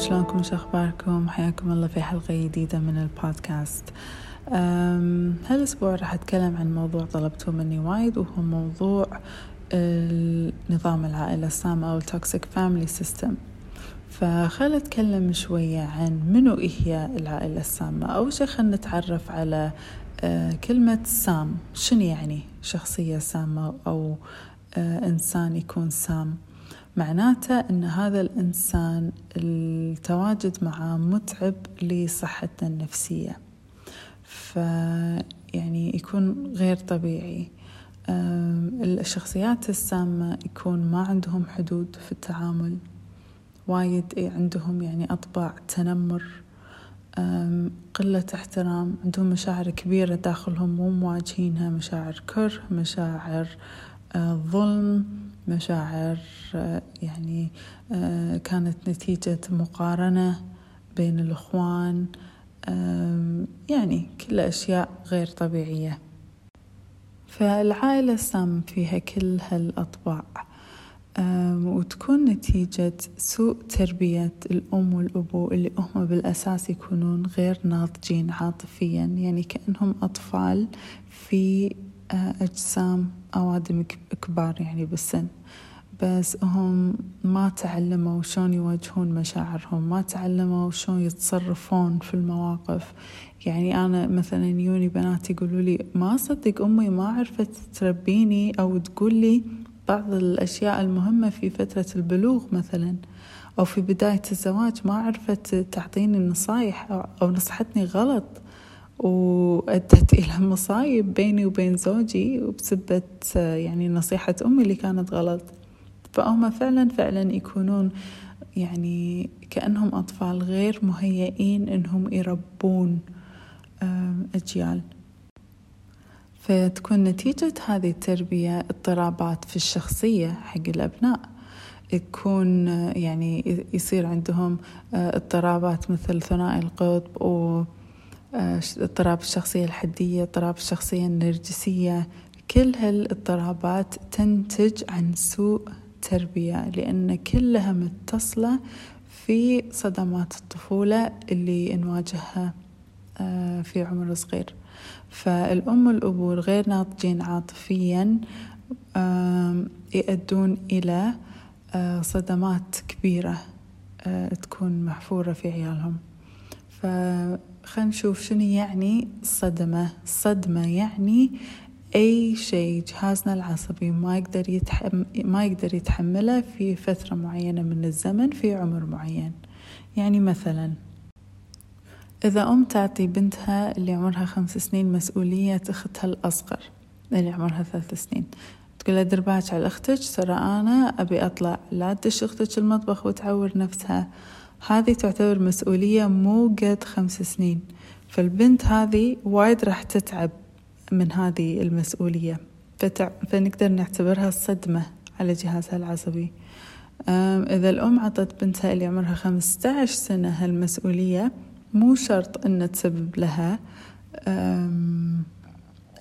شلونكم شو أخباركم حياكم الله في حلقة جديدة من البودكاست. هالأسبوع راح أتكلم عن موضوع طلبته مني وايد وهو موضوع نظام العائلة السامة أو ال toxic family system فخل أتكلم شوية عن منو هي العائلة السامة. أول شي خلنا نتعرف على آه، كلمة سام. شنو يعني شخصية سامة أو آه، إنسان يكون سام؟ معناته أن هذا الإنسان التواجد معه متعب لصحتنا النفسية. فيعني يكون غير طبيعي. الشخصيات السامة يكون ما عندهم حدود في التعامل. وايد عندهم يعني أطباع تنمر. قلة احترام عندهم مشاعر كبيرة داخلهم مو مواجهينها مشاعر كره مشاعر آه، ظلم. مشاعر آه، يعني آه، كانت نتيجة مقارنة بين الإخوان يعني كل أشياء غير طبيعية. فالعائلة السام فيها كل هالأطباع وتكون نتيجة سوء تربية الأم والأبو اللي هم بالأساس يكونون غير ناضجين عاطفيا يعني كأنهم أطفال في أجسام أوادم كبار يعني بالسن. بس هم ما تعلموا شلون يواجهون مشاعرهم ما تعلموا شلون يتصرفون في المواقف. يعني أنا مثلا يوني بنات يقولوا لي ما صدق أمي ما عرفت تربيني أو تقول لي بعض الأشياء المهمة في فترة البلوغ مثلا. أو في بداية الزواج ما عرفت تعطيني نصايح أو نصحتني غلط. وأدت إلى مصايب بيني وبين زوجي وبسبة يعني نصيحة أمي اللي كانت غلط. فهم فعلا فعلا يكونون يعني كأنهم أطفال غير مهيئين إنهم يربون أجيال. فتكون نتيجة هذه التربية اضطرابات في الشخصية حق الأبناء. يكون يعني يصير عندهم اضطرابات مثل ثنائي القطب و اضطراب الشخصية الحدية اضطراب الشخصية النرجسية. كل هالاضطرابات تنتج عن سوء تربية لأن كلها متصلة في صدمات الطفولة اللي نواجهها آه، في عمر صغير. فالأم والأبو الغير ناضجين عاطفيا يؤدون إلى آه، صدمات كبيرة آه، تكون محفورة في عيالهم. فخلينا نشوف شنو يعني صدمة. صدمة يعني أي شيء جهازنا العصبي ما يقدر يتحم... ما يقدر يتحمله في فترة معينة من الزمن في عمر معين. يعني مثلا إذا أم تعطي بنتها اللي عمرها خمس سنين مسؤولية أختها الأصغر اللي عمرها ثلاث سنين. تقول لها على أختك ترى أنا أبي أطلع لا تدش أختك المطبخ وتعور نفسها. هذه تعتبر مسؤولية مو قد خمس سنين. فالبنت هذه وايد راح تتعب من هذه المسؤولية. فتع... فنقدر نعتبرها صدمة على جهازها العصبي. إذا الأم عطت بنتها اللي عمرها 15 سنة هالمسؤولية مو شرط أن تسبب لها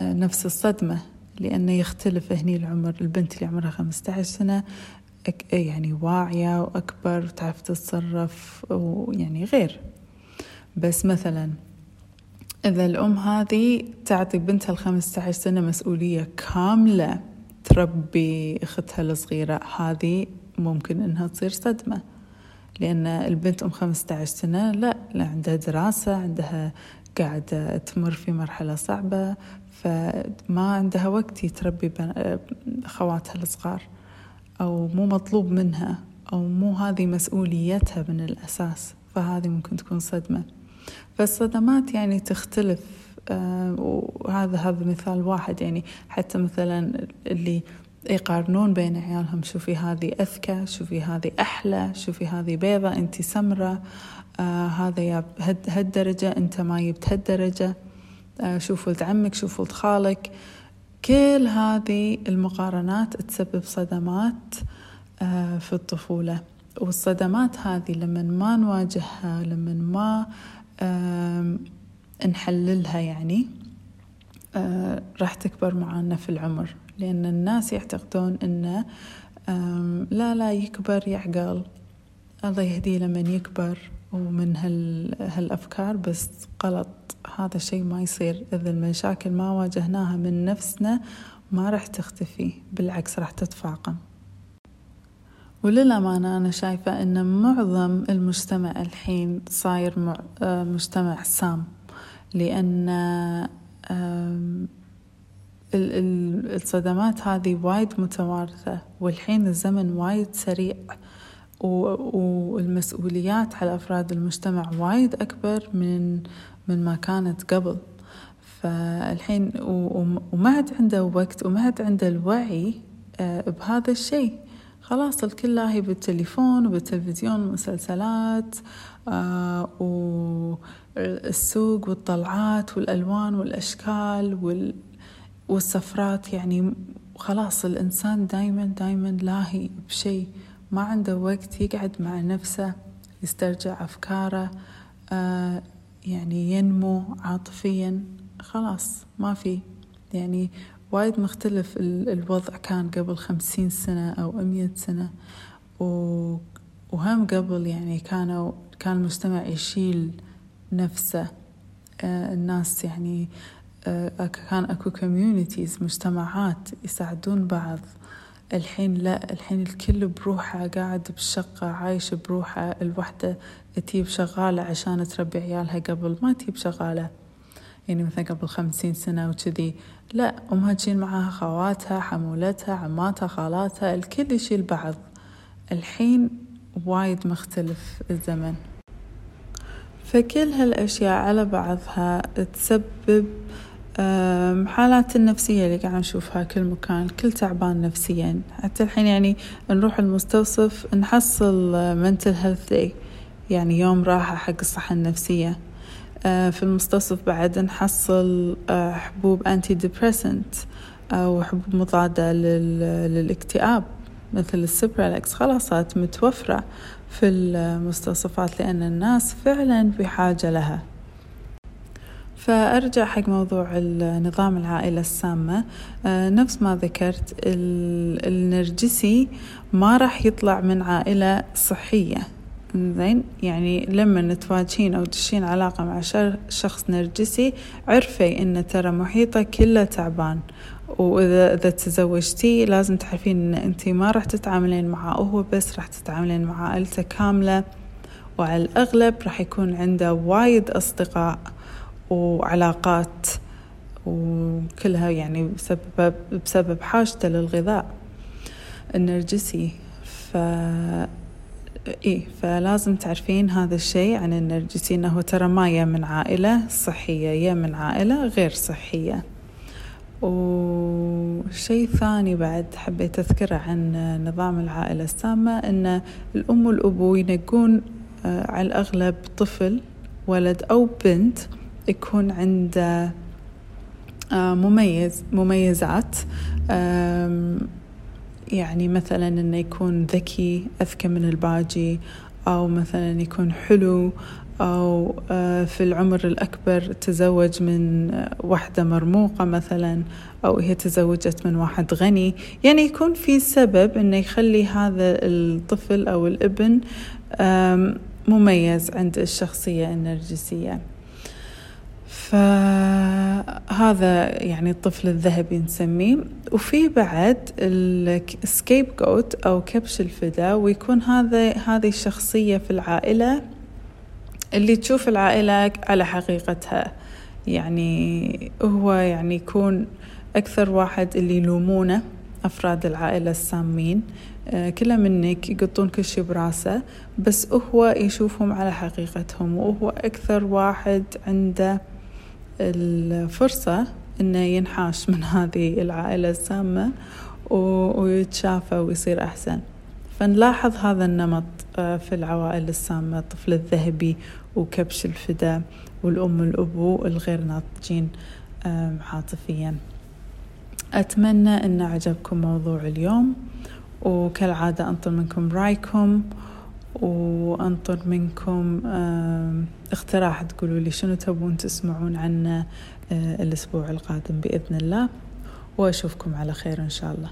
نفس الصدمة لأنه يختلف هني العمر البنت اللي عمرها 15 سنة يعني واعية وأكبر وتعرف تتصرف ويعني غير. بس مثلا إذا الأم هذه تعطي بنتها الخمسة عشر سنة مسؤولية كاملة تربي أختها الصغيرة هذه ممكن إنها تصير صدمة. لأن البنت أم خمسة عشر سنة لا, لا عندها دراسة عندها قاعدة تمر في مرحلة صعبة فما عندها وقت تربي خواتها الصغار. أو مو مطلوب منها أو مو هذه مسؤوليتها من الأساس فهذه ممكن تكون صدمة. فالصدمات يعني تختلف آه، وهذا هذا مثال واحد. يعني حتى مثلا اللي يقارنون بين عيالهم شوفي هذه أذكى شوفي هذه أحلى شوفي هذه بيضة أنت سمرة آه هذا يا هالدرجة أنت ما جبت هالدرجة. آه شوفوا ولد عمك شوفوا ولد خالك. كل هذه المقارنات تسبب صدمات آه في الطفولة. والصدمات هذه لما ما نواجهها لما ما نحللها يعني آه، راح تكبر معانا في العمر. لأن الناس يعتقدون أنه لا لا يكبر يعقل. الله يهديه لمن يكبر. ومن هال هالأفكار بس غلط هذا الشيء ما يصير. إذا المشاكل ما واجهناها من نفسنا ما راح تختفي بالعكس راح تتفاقم. وللأمانة أنا شايفة أن معظم المجتمع الحين صاير آه، مجتمع سام لأن الصدمات هذه وايد متوارثة والحين الزمن وايد سريع. والمسؤوليات على أفراد المجتمع وايد أكبر من من ما كانت قبل. فالحين وما عاد عنده وقت وما عاد عنده الوعي آه، بهذا الشيء. خلاص الكل لاهي بالتليفون وبالتلفزيون مسلسلات آه والسوق والطلعات والألوان والأشكال وال والسفرات يعني خلاص الإنسان دايما دايما لاهي بشيء. ما عنده وقت يقعد مع نفسه يسترجع أفكاره آه يعني ينمو عاطفيا. خلاص ما في. يعني وايد مختلف الوضع كان قبل خمسين سنة أو مية سنة. وهم قبل يعني كانوا كان المجتمع يشيل نفسه. آه الناس يعني آه كان أكو كوميونيتيز مجتمعات يساعدون بعض. الحين لا الحين الكل بروحه قاعد بشقة عايش بروحه الوحدة تجيب شغالة عشان تربي عيالها قبل ما تجيب شغالة. يعني مثلا قبل خمسين سنة وكذي. لا أمها تشيل معاها خواتها حمولتها عماتها خالاتها الكل يشيل بعض. الحين وايد مختلف الزمن. فكل هالأشياء على بعضها تسبب حالات النفسية اللي قاعد نشوفها كل مكان كل تعبان نفسيا. حتى الحين يعني نروح المستوصف نحصل mental health day يعني يوم راحة حق الصحة النفسية. آه، في المستوصف بعد نحصل آه، حبوب أنتي ديبريسنت أو حبوب مضادة للاكتئاب مثل السبرالكس خلاص متوفرة في المستوصفات لأن الناس فعلا بحاجة لها. فأرجع حق موضوع النظام العائلة السامة. آه، نفس ما ذكرت النرجسي ما راح يطلع من عائلة صحية. زين؟ يعني لما تواجهين أو تشين علاقة مع شخص نرجسي عرفي إن ترى محيطه كله تعبان. وإذا إذا تزوجتي لازم تعرفين إن أنتي ما راح تتعاملين معه هو بس راح تتعاملين مع عائلته كاملة. وعلى الأغلب راح يكون عنده وايد أصدقاء. وعلاقات وكلها يعني بسبب بسبب حاجته للغذاء النرجسي. ف إيه فلازم تعرفين هذا الشيء عن النرجسي أنه ترى ما يا من عائلة صحية يا من عائلة غير صحية. وشيء ثاني بعد حبيت أذكره عن نظام العائلة السامة أن الأم والأبو ينقون آه، على الأغلب طفل ولد أو بنت يكون عنده آه، مميز مميزات. يعني مثلا إنه يكون ذكي أذكى من الباجي أو مثلا يكون حلو أو آه، في العمر الأكبر تزوج من واحدة مرموقة مثلا أو هي تزوجت من واحد غني. يعني يكون في سبب إنه يخلي هذا الطفل أو الابن مميز عند الشخصية النرجسية. فهذا يعني الطفل الذهبي نسميه. وفي بعد السكيب جوت أو كبش الفدا ويكون هذا هذه الشخصية في العائلة اللي تشوف العائلة على حقيقتها. يعني هو يعني يكون أكثر واحد اللي يلومونه أفراد العائلة السامين. آه، كله منك يقطون كل شي براسه بس هو يشوفهم على حقيقتهم وهو أكثر واحد عنده الفرصة إنه ينحاش من هذه العائلة السامة ويتشافى ويصير أحسن. فنلاحظ هذا النمط آه، في العوائل السامة الطفل الذهبي وكبش الفدا والأم والأبو الغير ناضجين عاطفيا. أتمنى أن عجبكم موضوع اليوم وكالعادة أنطر منكم رأيكم وأنطر منكم اقتراح تقولوا لي شنو تبون تسمعون عنه آه، الأسبوع القادم بإذن الله. وأشوفكم على خير إن شاء الله.